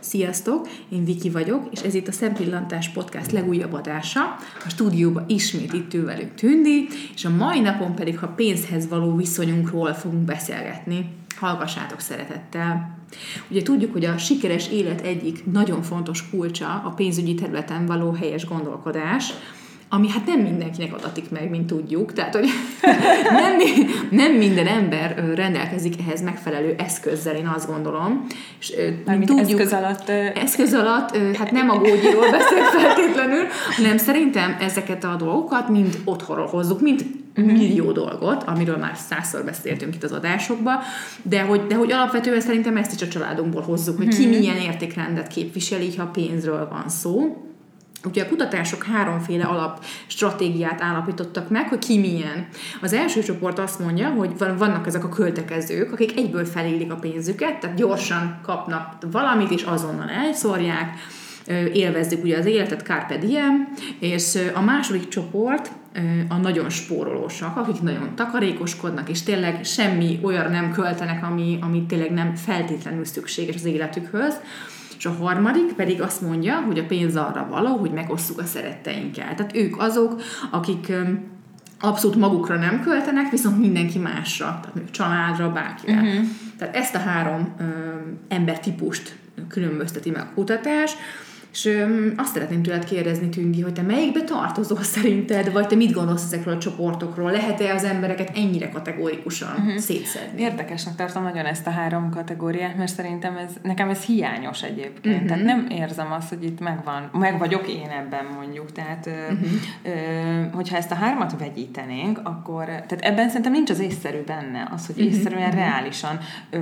Sziasztok, én Viki vagyok, és ez itt a Szempillantás Podcast legújabb adása. A stúdióban ismét itt ül velünk Tündi, és a mai napon pedig a pénzhez való viszonyunkról fogunk beszélgetni. Hallgassátok szeretettel! Ugye tudjuk, hogy a sikeres élet egyik nagyon fontos kulcsa a pénzügyi területen való helyes gondolkodás, ami hát nem mindenkinek adatik meg, mint tudjuk, tehát hogy nem, nem minden ember rendelkezik ehhez megfelelő eszközzel, én azt gondolom. És, mint tudjuk, eszköz alatt... Eszköz alatt, hát nem a gógyiról beszél feltétlenül, hanem szerintem ezeket a dolgokat mind otthonról hozzuk, mind uh-huh. millió dolgot, amiről már százszor beszéltünk itt az adásokban, de hogy, de hogy alapvetően szerintem ezt is a családunkból hozzuk, hogy ki uh-huh. milyen értékrendet képviseli, ha pénzről van szó. Ugye a kutatások háromféle alap stratégiát állapítottak meg, hogy ki milyen. Az első csoport azt mondja, hogy vannak ezek a költekezők, akik egyből felélik a pénzüket, tehát gyorsan kapnak valamit, és azonnal elszórják, élvezzük ugye az életet, carpe diem, és a második csoport a nagyon spórolósak, akik nagyon takarékoskodnak, és tényleg semmi olyan nem költenek, ami, ami tényleg nem feltétlenül szükséges az életükhöz. És a harmadik pedig azt mondja, hogy a pénz arra való, hogy megosszuk a szeretteinkkel. Tehát ők azok, akik abszolút magukra nem költenek, viszont mindenki másra, tehát mondjuk családra, bárkire. Uh-huh. Tehát ezt a három ö, embertípust különbözteti meg a kutatás, és azt szeretném tőled kérdezni, Tündi, hogy te melyikbe tartozol szerinted, vagy te mit gondolsz ezekről a csoportokról? Lehet-e az embereket ennyire kategórikusan uh-huh. szétszedni? Érdekesnek tartom nagyon ezt a három kategóriát, mert szerintem ez, nekem ez hiányos egyébként. Uh-huh. Tehát nem érzem azt, hogy itt megvan, meg vagyok én ebben mondjuk. Tehát, uh-huh. ö, hogyha ezt a hármat vegyítenénk, akkor, tehát ebben szerintem nincs az észszerű benne, az, hogy uh-huh. észszerűen uh-huh. reálisan ö,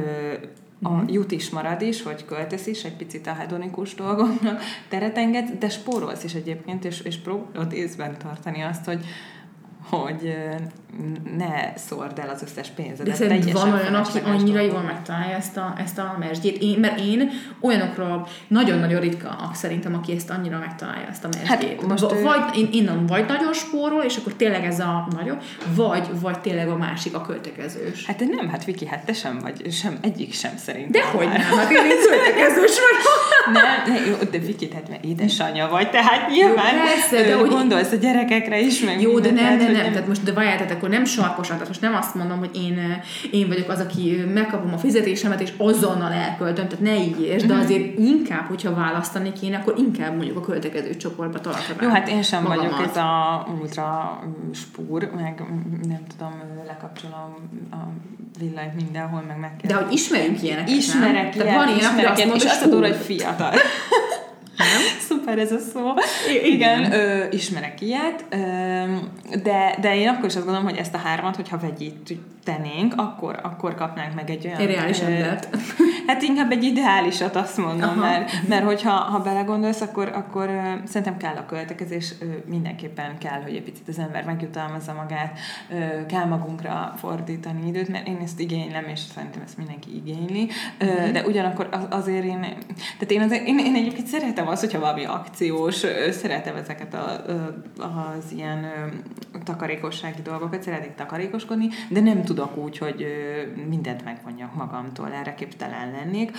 a uh-huh. jut is marad is, hogy költesz is egy picit a hedonikus dolgoknak teret enged, de spórolsz is egyébként, és, és próbálod észben tartani azt, hogy, hogy ne szórd el az összes pénzed. De szerintem van olyan, aki annyira jól megtalálja ezt a, ezt a mesdjét. Én, mert én olyanokról nagyon-nagyon ritka szerintem, aki ezt annyira megtalálja, ezt a mesdjét. Hát, most vagy, én, én vagy nagyon spórol, és akkor tényleg ez a nagyon, vagy, vagy tényleg a másik a költekezős. Hát nem, hát Viki, hát te sem vagy, sem, egyik sem szerintem. De hogy nem, hát én így költekezős vagy. nem, ne, jó, de Viki, tehát mert édesanyja vagy, tehát nyilván jó, persze, de hogy gondolsz a gyerekekre is, meg Jó, de nem, nem, nem, tehát most de várjál, tehát akkor nem sarkosan, tehát most nem azt mondom, hogy én, én vagyok az, aki megkapom a fizetésemet, és azonnal elköltöm, tehát ne így értsd, de mhm. azért inkább, hogyha választani kéne, akkor inkább mondjuk a költekező csoportba tartanám. Jó, hát én sem magamat. vagyok ez a ultra spúr, meg nem tudom, lekapcsolom a villanyt mindenhol, meg meg kell. De hogy ismerünk ilyeneket, Ismerek nem? ilyen, Tehát van ilyen, mondja, és azt tudod, hogy fiatal. Nem? Szuper ez a szó. Igen, Igen ö, ismerek ilyet, ö, de, de én akkor is azt gondolom, hogy ezt a hármat, hogyha vegyítenénk, akkor, akkor kapnánk meg egy olyan... Egy reális embert. Hát inkább egy ideálisat azt mondom, Aha. mert, mert hogyha ha belegondolsz, akkor, akkor szerintem kell a költekezés, mindenképpen kell, hogy egy picit az ember megjutalmazza magát, kell magunkra fordítani időt, mert én ezt igénylem, és szerintem ezt mindenki igényli, mm. de ugyanakkor az, azért én, tehát én, azért, én, én egyébként szeretem szeretem az, hogyha valami akciós, szeretem ezeket a, az ilyen takarékossági dolgokat, szeretnék takarékoskodni, de nem tudok úgy, hogy mindent megvonjak magamtól, erre képtelen lennék.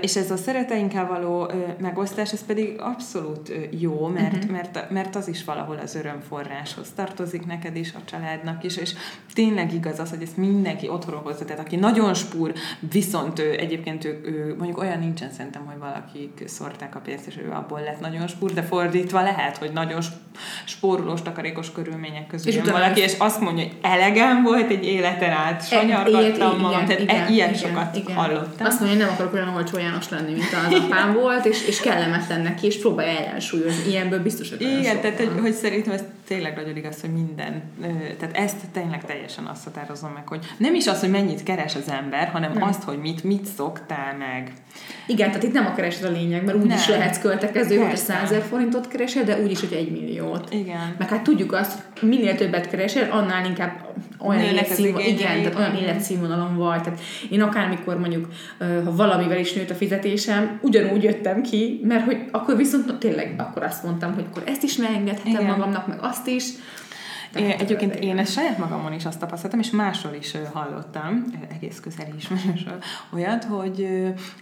És ez a szereteinkkel való megosztás, ez pedig abszolút jó, mert, uh-huh. mert, mert az is valahol az örömforráshoz tartozik neked is, a családnak is, és tényleg igaz az, hogy ezt mindenki otthonról hozza, tehát aki nagyon spúr, viszont ő, egyébként ő, ő mondjuk olyan nincsen szerintem, hogy valakik szórták a pénzt, és ő abból lett nagyon spúr, de fordítva lehet, hogy nagyon spórolós, takarékos körülmények közül és jön valaki, és azt mondja, hogy elegem volt egy életen át, sanyargattam magam, tehát igen, ilyen igen, sokat igen. hallottam. Azt mondja, hogy nem akarok olyan olcsó János lenni, mint az apám volt, és, és kellemetlen neki, és próbálja ellensúlyozni. Ilyenből biztos, hogy Igen, tehát hogy, hogy szerintem ez tényleg nagyon igaz, hogy minden, tehát ezt tényleg teljesen azt határozom meg, hogy nem is az, hogy mennyit keres az ember, hanem nem. azt, hogy mit, mit szoktál meg. Igen, tehát itt nem a keresed a lényeg, mert úgy nem. is lehetsz költekező, hogy 100 forintot keresel, de úgy is, hogy egy milliót. Igen. Meg hát tudjuk azt, minél többet keresel, annál inkább olyan, életszínvonal, igen, tehát olyan életszínvonalon vagy. Tehát én akármikor mondjuk, ha valamivel is nőtt a fizetésem, ugyanúgy jöttem ki, mert hogy akkor viszont tényleg akkor azt mondtam, hogy akkor ezt is megengedhetem igen. magamnak, meg azt is. Én, egyébként én ezt saját magamon is azt tapasztaltam, és másról is hallottam, egész közeli ismerősről, olyat, hogy,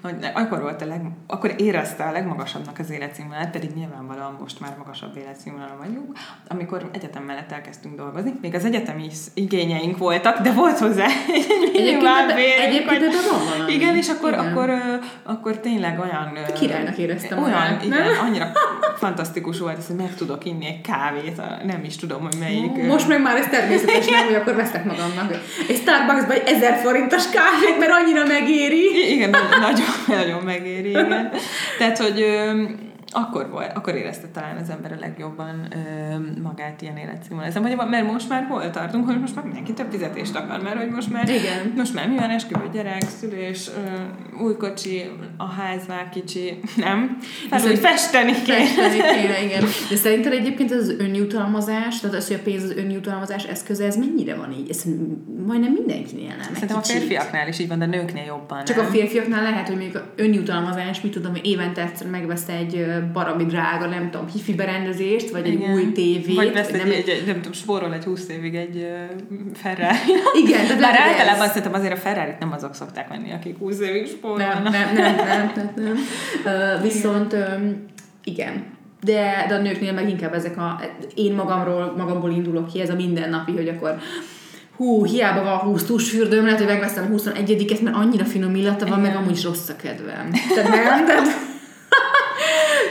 hogy akkor volt a leg, akkor érezte a legmagasabbnak az életszínvonalát, pedig nyilvánvalóan most már magasabb életszínvonalon vagyunk, amikor egyetem mellett elkezdtünk dolgozni. Még az egyetemi igényeink voltak, de volt hozzá egy minimálbér. Egyébként ebben van valami. Igen, és akkor, igen. akkor, akkor tényleg olyan... Királynak éreztem Olyan, magát, igen, annyira fantasztikus volt, hogy meg tudok inni egy kávét, nem is tudom, hogy melyik. Most meg már ez természetes nem, hogy akkor veszek magamnak egy Starbucksba egy ezer forintos kávét, mert annyira megéri. Igen, nagyon, nagyon megéri, igen. Tehát, hogy akkor, volt, akkor érezte talán az ember a legjobban ö, magát ilyen életszínvonalon. Mert most már hol tartunk, hogy most már mindenki több fizetést akar, mert hogy most már, igen. most már mi van esküvő, gyerek, szülés, ö, új kocsi, a ház már kicsi, nem? Tehát, hogy festeni kéne. Festeni kéne, igen. De szerinted egyébként ez az önjutalmazás, tehát az, hogy a pénz az önjutalmazás eszköze, ez mennyire van így? Ez majdnem mindenkinél nem. Szerintem a férfiaknál is így van, de nőknél jobban. Csak nem? a férfiaknál lehet, hogy mondjuk önjutalmazás, mit tudom, hogy évente egyszer megvesz egy baromi drága, nem tudom, hifi berendezést, vagy Igen. egy új tévét. Vagy vesz egy, nem, egy, egy, nem tudom, spórol egy 20 évig egy Ferrari. Igen. Tehát Bár általában azt szerintem azért a ferrari nem azok szokták menni, akik 20 évig spórolnak. Nem, nem, nem, nem, nem, nem. Uh, viszont um, igen, de, de a nőknél meg inkább ezek a, én magamról, magamból indulok ki, ez a mindennapi, hogy akkor hú, hiába van 20 tusfürdőm, lehet, hogy megveszem 21-et, mert annyira finom illata van, meg amúgy rossz a kedvem. Tehát nem, tehát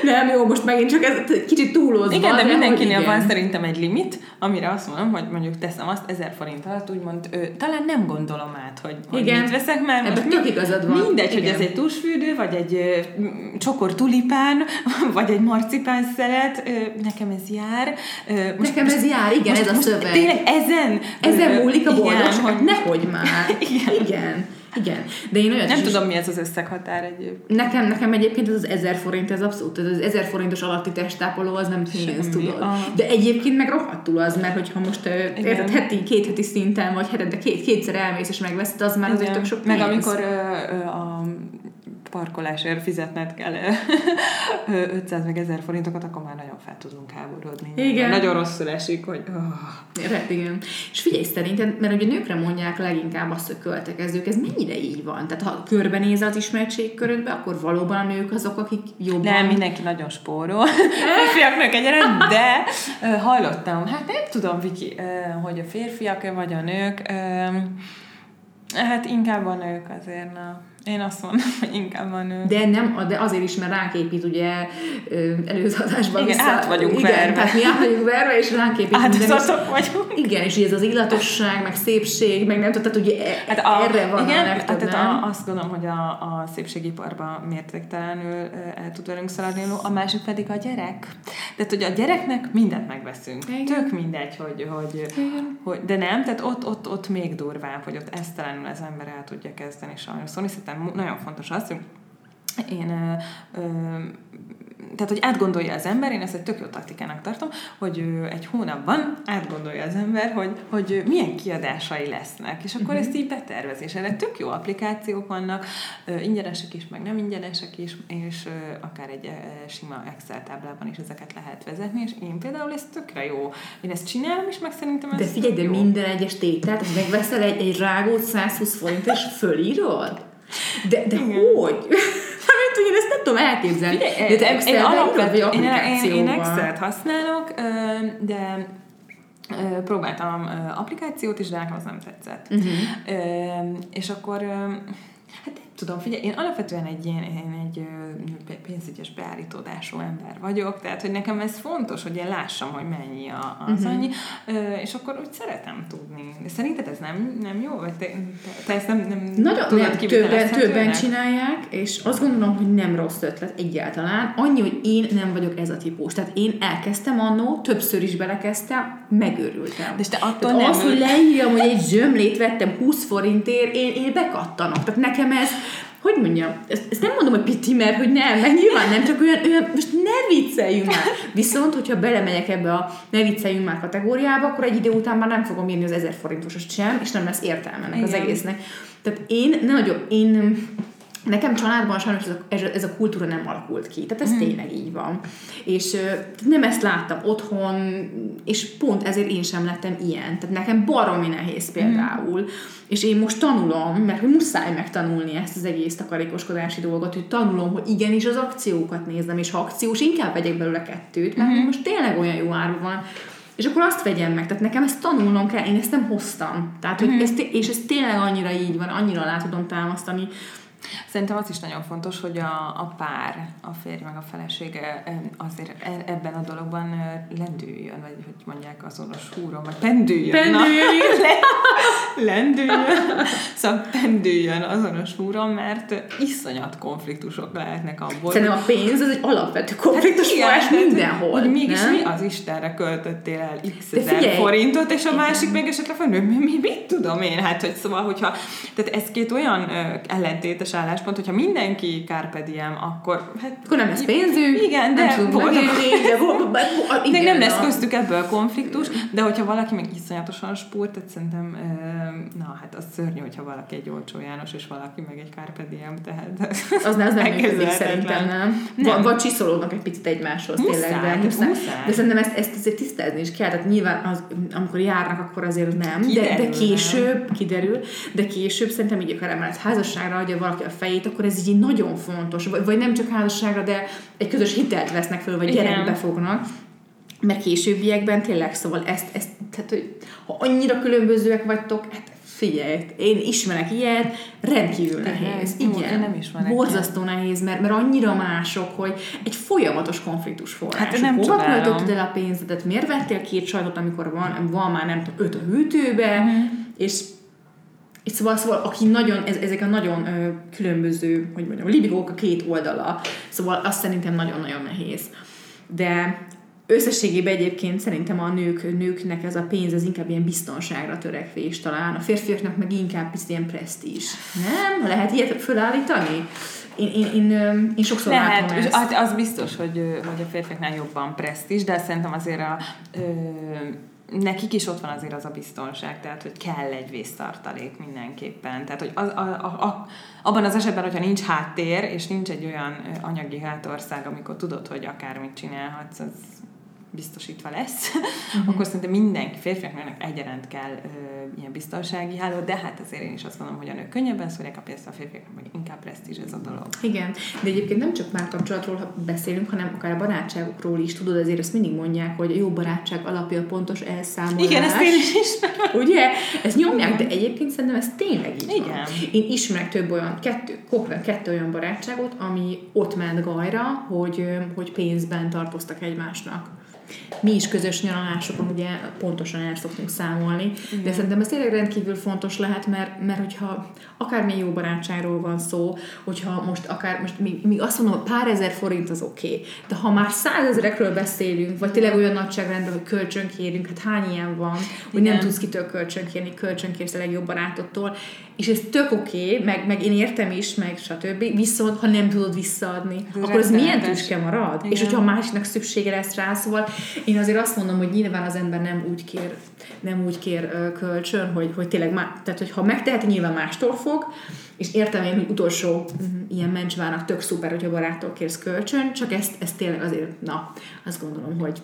nem, jó, most megint csak ez kicsit túlozva. Igen, de mindenkinél van szerintem egy limit, amire azt mondom, hogy mondjuk teszem azt ezer forint alatt, úgymond ő, talán nem gondolom át, hogy, hogy igen. mit veszek, mert Ebben most tök igazad van. Mindegy, igen. hogy ez egy tusfürdő, vagy egy ö, csokor tulipán, vagy egy marcipán szelet, ö, nekem ez jár. Ö, most, nekem ez jár, igen, most, ez a szöveg. Tényleg ezen. Ezen múlik a boldogság, hogy nehogy már. igen. igen. Igen. De én olyat Nem tudom, is... mi ez az összeghatár egyébként. Nekem, nekem egyébként ez az 1000 forint, ez abszolút, ez az 1000 forintos alatti testápoló, az nem pénz, tudod. A... De egyébként meg rohadtul az, mert hogyha most érted, heti, két heti szinten, vagy hetente két, kétszer elmész és megveszed, az már azért tök sok pénz. Meg amikor ö, ö, a parkolásért fizetned kell 500 meg 1000 forintokat, akkor már nagyon fel tudunk háborodni. Igen. Nagyon rosszul esik, hogy... Oh. Érett, igen. És figyelj, szerinted, mert ugye nőkre mondják leginkább azt, hogy költekezők, ez mennyire így van? Tehát ha körbenéz az ismertségkörödbe, akkor valóban a nők azok, akik jobban... Nem, mindenki nagyon spórol. Férfiaknak egyre, de hallottam, hát nem tudom, Viki, hogy a férfiak vagy a nők, hát inkább a nők azért, na. Én azt mondom, hogy inkább van ő. De, nem, de azért is, mert ránk épít ugye előzadásban Igen, vissza. át vagyunk igen, verve. tehát mi át vagyunk verve, és ránk épít Áldozatok vagyunk. Igen, és ez az illatosság, meg szépség, meg nem ugye e- hát a, erre van igen, a legtöbb, tehát a, azt gondolom, hogy a, a szépségiparban mértéktelenül el tud velünk szaladni, a másik pedig a gyerek. Tehát, hogy a gyereknek mindent megveszünk. Igen. Tök mindegy, hogy, hogy, hogy, de nem, tehát ott, ott, ott még durvább, hogy ott esztelenül az ember el tudja kezdeni sajnos. Szóval nagyon fontos az, hogy én ö, ö, tehát, hogy átgondolja az ember, én ezt egy tök jó taktikának tartom, hogy egy hónapban átgondolja az ember, hogy, hogy milyen kiadásai lesznek, és akkor uh-huh. ezt így betervezi. És erre tök jó applikációk vannak, ingyenesek is, meg nem ingyenesek is, és akár egy sima Excel táblában is ezeket lehet vezetni, és én például ez tökre jó. Én ezt csinálom, és meg szerintem ez De figyelj, de jó. minden egyes tételt, megveszel egy, egy rágót 120 forint, és fölírod? De, de hogy? Hát én ezt nem tudom elképzelni. Figyelj, de te Excel én, alapvetően, én, én, én Excel-t használok, de próbáltam applikációt is, de nekem az nem tetszett. Uh-huh. És akkor Hát tudom, figyelj, én alapvetően egy ilyen, én egy pénzügyes beállítódású ember vagyok, tehát, hogy nekem ez fontos, hogy én lássam, hogy mennyi az uh-huh. annyi, és akkor úgy szeretem tudni. Szerinted ez nem, nem jó? Vagy te, te ezt nem, nem Nagyon, tudod nem, többen, többen csinálják, és azt gondolom, hogy nem rossz ötlet egyáltalán. Annyi, hogy én nem vagyok ez a típus. Tehát én elkezdtem annó, többször is belekezdtem, megőrültem. De te attól Tehát nem az, hogy leírjam, hogy egy zsömlét vettem 20 forintért, én, én bekattanok. Tehát nekem ez, hogy mondjam, ezt, ezt nem mondom, hogy piti, mert hogy nem, mert nyilván nem, csak olyan, olyan most ne vicceljünk már. Viszont, hogyha belemegyek ebbe a ne vicceljünk már kategóriába, akkor egy idő után már nem fogom írni az 1000 forintosat sem, és nem lesz értelme ennek az egésznek. Tehát én nagyon, én Nekem családban sajnos ez a, ez, a, kultúra nem alakult ki, tehát ez mm. tényleg így van. És nem ezt láttam otthon, és pont ezért én sem lettem ilyen. Tehát nekem baromi nehéz például. Mm. És én most tanulom, mert hogy muszáj megtanulni ezt az egész takarékoskodási dolgot, hogy tanulom, hogy igenis az akciókat nézem, és ha akciós, inkább vegyek belőle kettőt, mert mm. most tényleg olyan jó árva van, és akkor azt vegyem meg. Tehát nekem ezt tanulnom kell, én ezt nem hoztam. Tehát, hogy mm. ez, és ez tényleg annyira így van, annyira lá tudom támasztani, Szerintem az is nagyon fontos, hogy a, a pár, a férj meg a felesége azért e, ebben a dologban lendüljön, vagy hogy mondják azonos húron, vagy pendüljön. Pendüljön. Na, lendüljön. Szóval pendüljön azonos húron, mert iszonyat konfliktusok lehetnek abból. Szerintem a pénz az egy alapvető konfliktus hát forrás mindenhol. Hogy mégis nem? mi az Istenre költöttél el x ezer forintot, és a igen. másik meg esetleg mondja, mi, mi, mit tudom én? Hát, hogy szóval, hogyha, tehát ez két olyan ellentétes álláspont, hogyha mindenki carpe diem, akkor hát... Akkor nem lesz pénzünk, igen, de, nem de, de, de nem lesz köztük ebből konfliktus, de hogyha valaki meg iszonyatosan spúrt, tehát szerintem, na hát az szörnyű, hogyha valaki egy olcsó János, és valaki meg egy carpe diem, tehát... Az, az nem működik szerintem, nem. nem. Vagy csiszolódnak egy picit egymáshoz muszáj, tényleg, de, muszáj. de szerintem ezt, ezt azért tisztázni is kell, tehát nyilván az, amikor járnak, akkor azért nem, kiderül, de, de később nem. kiderül, de később szerintem így akár emelet házasságra adja valaki a fejét, akkor ez így nagyon fontos, vagy, vagy nem csak házasságra, de egy közös hitelt vesznek föl, vagy gyerekbe fognak, mert későbbiekben tényleg, szóval ezt, ezt tehát, hogy ha annyira különbözőek vagytok, hát figyelj, én ismerek ilyet, rendkívül nehéz. Igen, én nem ismerek Borzasztó ilyet. nehéz, mert, mert annyira mások, hogy egy folyamatos konfliktus forrás. Hát nem Hova költötted el a pénzedet? Miért vettél két sajtot, amikor van, van már nem tudom, öt a hűtőbe, uh-huh. és és szóval, szóval aki nagyon, ez, ezek a nagyon ö, különböző, hogy mondjam, a libigók a két oldala, szóval azt szerintem nagyon-nagyon nehéz. De összességében egyébként szerintem a nők, nőknek ez a pénz, ez inkább ilyen biztonságra törekvés talán, a férfiaknak meg inkább ilyen presztízs. Nem? Lehet ilyet fölállítani? Én, én, én, én sokszor Lehet, látom ezt. Az, az biztos, hogy, hogy a férfiaknál jobban presztízs, de szerintem azért a ö, nekik is ott van azért az a biztonság, tehát hogy kell egy vésztartalék mindenképpen. Tehát, hogy az, a, a, a, abban az esetben, hogyha nincs háttér, és nincs egy olyan anyagi hátország, amikor tudod, hogy akármit csinálhatsz, az biztosítva lesz, uh-huh. akkor szerintem mindenki, férfiaknak egyaránt kell ö, ilyen biztonsági háló, de hát azért én is azt mondom, hogy a nők könnyebben szólják a pénzt, a férfiaknak meg inkább presztízs ez a dolog. Igen, de egyébként nem csak már kapcsolatról beszélünk, hanem akár a barátságokról is, tudod, azért azt mindig mondják, hogy a jó barátság alapja pontos elszámolás. Igen, ezt én is ismerem. Ugye? Ez nyomják, de egyébként szerintem ez tényleg így Igen. Van. Én ismerek több olyan, kettő, konkrét kettő olyan barátságot, ami ott ment gajra, hogy, hogy pénzben tartoztak egymásnak mi is közös nyaralásokon ugye pontosan el szoktunk számolni, Igen. de szerintem ez tényleg rendkívül fontos lehet, mert, mert hogyha akármilyen jó barátságról van szó, hogyha most akár, most még, még azt mondom, pár ezer forint az oké, okay, de ha már százezerekről beszélünk, vagy tényleg olyan nagyságrendben, hogy kölcsönkérünk, hát hány ilyen van, hogy Igen. nem tudsz kitől kölcsönkérni, kölcsönkérsz a legjobb barátottól, és ez tök oké, okay, meg, meg én értem is, meg stb. Viszont, ha nem tudod visszaadni, ez akkor az milyen tüske marad? Igen. És hogyha a másiknak szüksége lesz rá, szóval én azért azt mondom, hogy nyilván az ember nem úgy kér, nem úgy kér kölcsön, hogy, hogy tényleg, má, tehát hogyha megteheti, nyilván mástól fog, és értem én, hogy utolsó uh-huh, ilyen mencsvának tök szuper, hogyha baráttól kérsz kölcsön, csak ezt, ezt tényleg azért, na, azt gondolom, hogy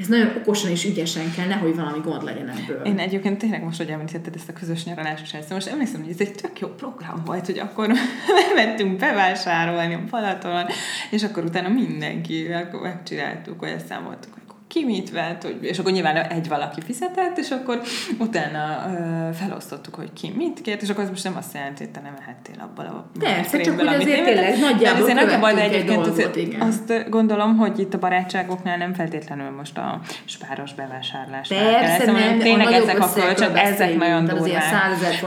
ez nagyon okosan és ügyesen kell, nehogy valami gond legyen ebből. Én egyébként tényleg most, hogy említetted ezt a közös nyaralásos ezt, most emlékszem, hogy ez egy tök jó program volt, hogy akkor mentünk bevásárolni a Balatonon, és akkor utána mindenki megcsináltuk, hogy ezt számoltuk, ki mit vett, hogy, és akkor nyilván egy valaki fizetett, és akkor utána ö, felosztottuk, hogy ki mit kért, és akkor az most nem azt jelenti, hogy te nem ehettél abból a Persze, csak hogy azért tényleg nagyjából de követtünk baj, de egyébként dolgot, igen. azt gondolom, hogy itt a barátságoknál nem feltétlenül most a spáros bevásárlás. Persze, nem, nem, tényleg ezek a kölcsön, ezek nagyon durvák.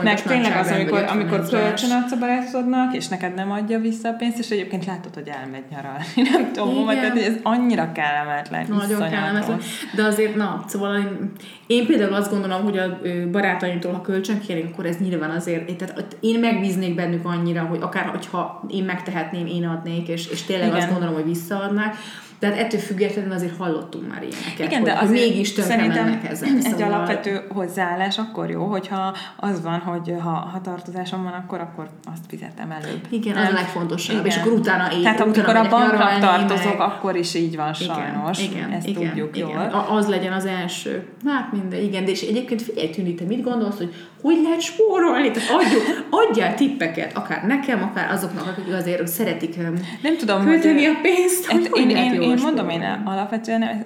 Meg tényleg az, amikor, amikor kölcsön adsz a barátodnak, és neked nem adja vissza a pénzt, és egyébként látod, hogy elmegy nyaralni, nem tudom, tehát ez annyira kellemetlen, nagyon kellemetlen kellemetlen. De azért, na, szóval én, én például azt gondolom, hogy a barátaimtól, ha kölcsön kérünk, akkor ez nyilván azért, tehát én megbíznék bennük annyira, hogy akár, hogyha én megtehetném, én adnék, és, és tényleg Igen. azt gondolom, hogy visszaadnák, tehát ettől függetlenül azért hallottunk már ilyeneket, Igen, hogy, de az mégis tönkre mennek ezek. Egy szóval... alapvető hozzáállás akkor jó, hogyha az van, hogy ha, ha tartozásom van, akkor, akkor azt fizetem előbb. Igen, az a legfontosabb. Igen. És akkor utána én. Tehát amikor a banknak tartozok, meg... akkor is így van sajnos. Igen, igen, Ezt igen, tudjuk igen. jól. Az legyen az első. Hát minden, igen. De és egyébként figyelj, Tündi, te mit gondolsz, hogy hogy lehet spórolni? Tehát adjuk, adjál tippeket, akár nekem, akár azoknak, akik azért szeretik nem tudom, költeni a pénzt. Hogy, hogy én, én, én mondom, én alapvetően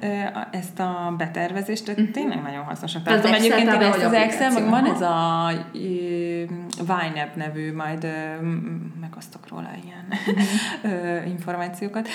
ezt a betervezést uh-huh. tényleg nagyon hasznosak tartom. Egyébként én ezt az Excel, meg van ez a YNAB nevű, majd megosztok róla ilyen uh-huh. információkat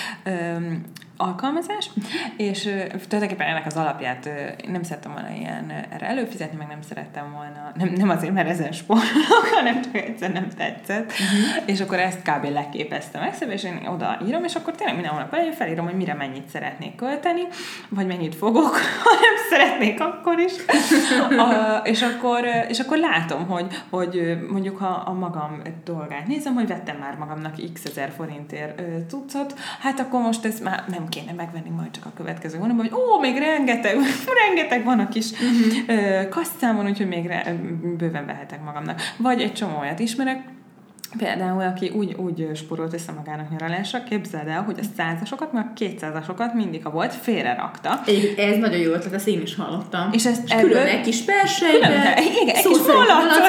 alkalmazás, és tulajdonképpen ennek az alapját nem szerettem volna ilyen erre előfizetni, meg nem szerettem volna, nem, nem azért, mert ezen spórolok, hanem csak egyszer nem tetszett, uh-huh. és akkor ezt kb. leképeztem Excelbe, és én oda írom, és akkor tényleg minden hónap elején felírom, hogy mire mennyit szeretnék költeni, vagy mennyit fogok, ha nem szeretnék, akkor is. a, és, akkor, és akkor látom, hogy, hogy mondjuk ha a magam dolgát nézem, hogy vettem már magamnak x ezer forintért cuccot, hát akkor most ez már nem nem kéne megvenni majd csak a következő hónapban, hogy ó, még rengeteg, rengeteg van a kis uh-huh. kasszámon, úgyhogy még re, bőven vehetek magamnak. Vagy egy csomó olyat ismerek, Például, aki úgy, úgy sporolt össze magának nyaralásra, képzeld el, hogy a százasokat, meg a kétszázasokat mindig, ha volt, félre rakta. Ez nagyon jó ötlet, ezt én is hallottam. És, ezt és ebből, külön egy kis persejbe, igen, egy kis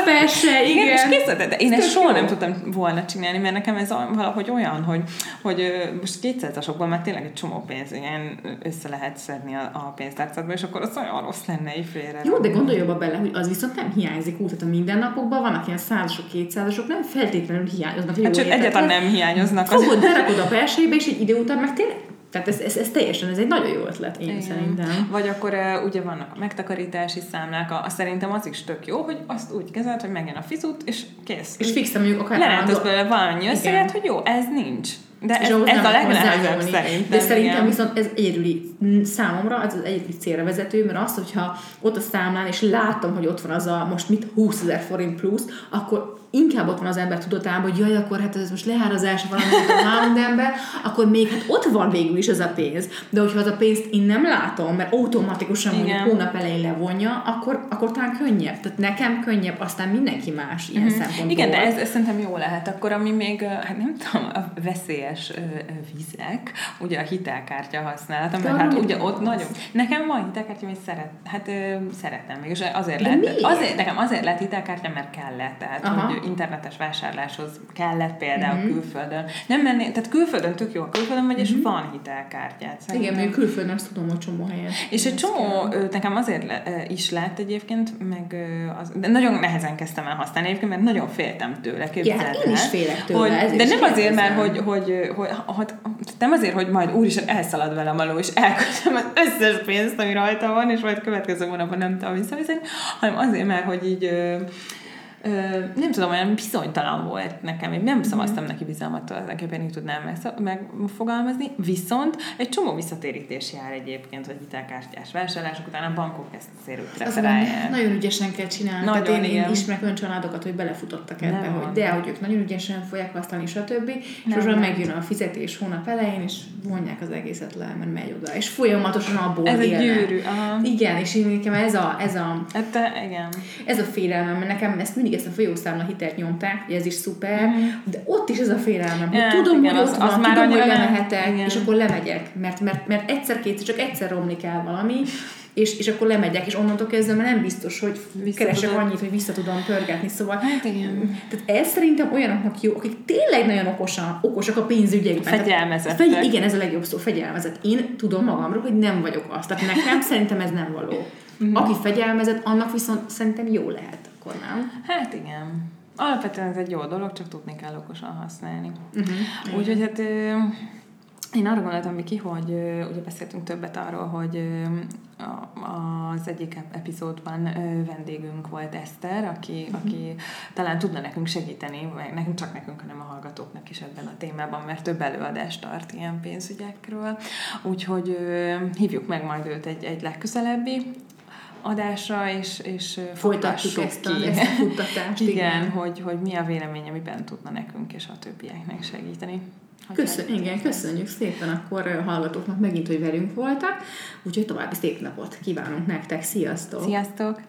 persej, igen. igen. És készített, de én ezt soha jó. nem tudtam volna csinálni, mert nekem ez valahogy olyan, hogy, hogy most kétszázasokban már tényleg egy csomó pénz, igen, össze lehet szedni a, a pénztárcádba, és akkor az olyan rossz lenne így félre. Jó, de gondolj jobban bele, hogy az viszont nem hiányzik úgy, tehát a mindennapokban vannak ilyen százasok, kétszázasok, nem feltétlenül feltétlenül hiányoznak. Hát sőt, egyáltalán nem hiányoznak. Fogod, berakod a persejbe, és egy idő után meg tényleg tehát ez, ez, ez teljesen, ez egy nagyon jó ötlet, én Igen. szerintem. Vagy akkor uh, ugye vannak a megtakarítási számlák, a, a, szerintem az is tök jó, hogy azt úgy kezelt, hogy megjön a fizut, és kész. És fixem mondjuk akár Lehet belőle valami összeget, hogy jó, ez nincs. De ez, ez a legnehezebb szerintem. De szerintem igen. viszont ez egyedüli számomra, ez az egyedüli célra vezető, mert azt, hogyha ott a számlán, és látom, hogy ott van az a most mit 20 ezer forint plusz, akkor inkább ott van az ember tudatában, hogy jaj, akkor hát ez most lehárazás valami a három akkor még hát ott van végül is ez a pénz. De hogyha az a pénzt én nem látom, mert automatikusan Igen. mondjuk hónap elején levonja, akkor, akkor talán könnyebb. Tehát nekem könnyebb, aztán mindenki más ilyen mm-hmm. szempontból. Igen, de ez, ez szerintem jó lehet. Akkor ami még, hát nem tudom, a veszélyes vizek, ugye a hitelkártya használat, mert hát ugye ott nagyon... Nekem van hitelkártya, amit szeret, hát szeretem még, és azért de lehet, azért, nekem azért lett hitelkártya, mert kellett, tehát Aha. hogy internetes vásárláshoz kellett például uh-huh. külföldön. Nem mennék, tehát külföldön tök jó, a külföldön vagy, és uh-huh. van hitelkártyát. Szerintem. Igen, mert külföldön azt tudom, hogy csomó helyen. És egy csomó, kell. nekem azért le, is lett egyébként, meg az, de nagyon nehezen kezdtem el használni egyébként, mert nagyon féltem tőle, képzeld ja, hát én is félek tőle. Hogy, de nem azért, mert hogy, hogy, hogy, hogy, nem azért, hogy majd úristen elszalad velem alól, és elköltöm az összes pénzt, ami rajta van, és majd következő hónapban nem tudom visszavizetni, hanem azért, mert hogy így nem tudom, olyan bizonytalan volt nekem, én nem szavaztam mm. neki bizalmat, tulajdonképpen így tudnám megfogalmazni, viszont egy csomó visszatérítés jár egyébként, hogy hitelkártyás vásárlások után a bankok ezt azért preferálják. Nagyon ügyesen kell csinálni. Nagyon Tehát én, én ismerek olyan családokat, hogy belefutottak ebbe, nem hogy de, hogy ők nagyon ügyesen fogják használni, stb. És most megjön a fizetés hónap elején, és vonják az egészet le, mert megy oda. És folyamatosan abból Ez élnek. egy gyűrű. Aha. Igen, és én nekem ez a, ez a, hát, igen. ez a félelmem, mert nekem ezt mindig ezt a folyószámla hitelt nyomták, hogy ez is szuper, mm. de ott is ez a félelmem, hogy ja, tudom, igen, hogy ott az, van, az már tudom, hogy lemehetek, igen. és akkor lemegyek, mert, mert, mert egyszer-kétszer csak egyszer romlik el valami, és, és akkor lemegyek, és onnantól kezdve már nem biztos, hogy keresek annyit, hogy vissza tudom pörgetni. Szóval hát igen. Tehát ez szerintem olyanoknak jó, akik tényleg nagyon okosan, okosak a pénzügyeikben. Fegyelmezett. Fegy, igen, ez a legjobb szó, fegyelmezett. Én tudom magamról, hogy nem vagyok az. Tehát nekem szerintem ez nem való. Mm-hmm. Aki fegyelmezett, annak viszont szerintem jó lehet akkor nem? Hát igen. Alapvetően ez egy jó dolog, csak tudni kell okosan használni. Uh-huh. Úgyhogy hát Én arra gondoltam, Viki, hogy ugye beszéltünk többet arról, hogy az egyik epizódban vendégünk volt Eszter, aki, uh-huh. aki talán tudna nekünk segíteni, nekünk csak nekünk, hanem a hallgatóknak is ebben a témában, mert több előadást tart ilyen pénzügyekről. Úgyhogy hívjuk meg majd őt egy, egy legközelebbi adásra, és, és folytatjuk ezt, ki. ezt a futtatást. igen, igen. Hogy, hogy mi a véleménye, miben tudna nekünk és a többieknek segíteni. Köszön, igen, köszönjük szépen akkor a hallgatóknak megint, hogy velünk voltak, úgyhogy további szép napot kívánunk nektek, sziasztok! Sziasztok!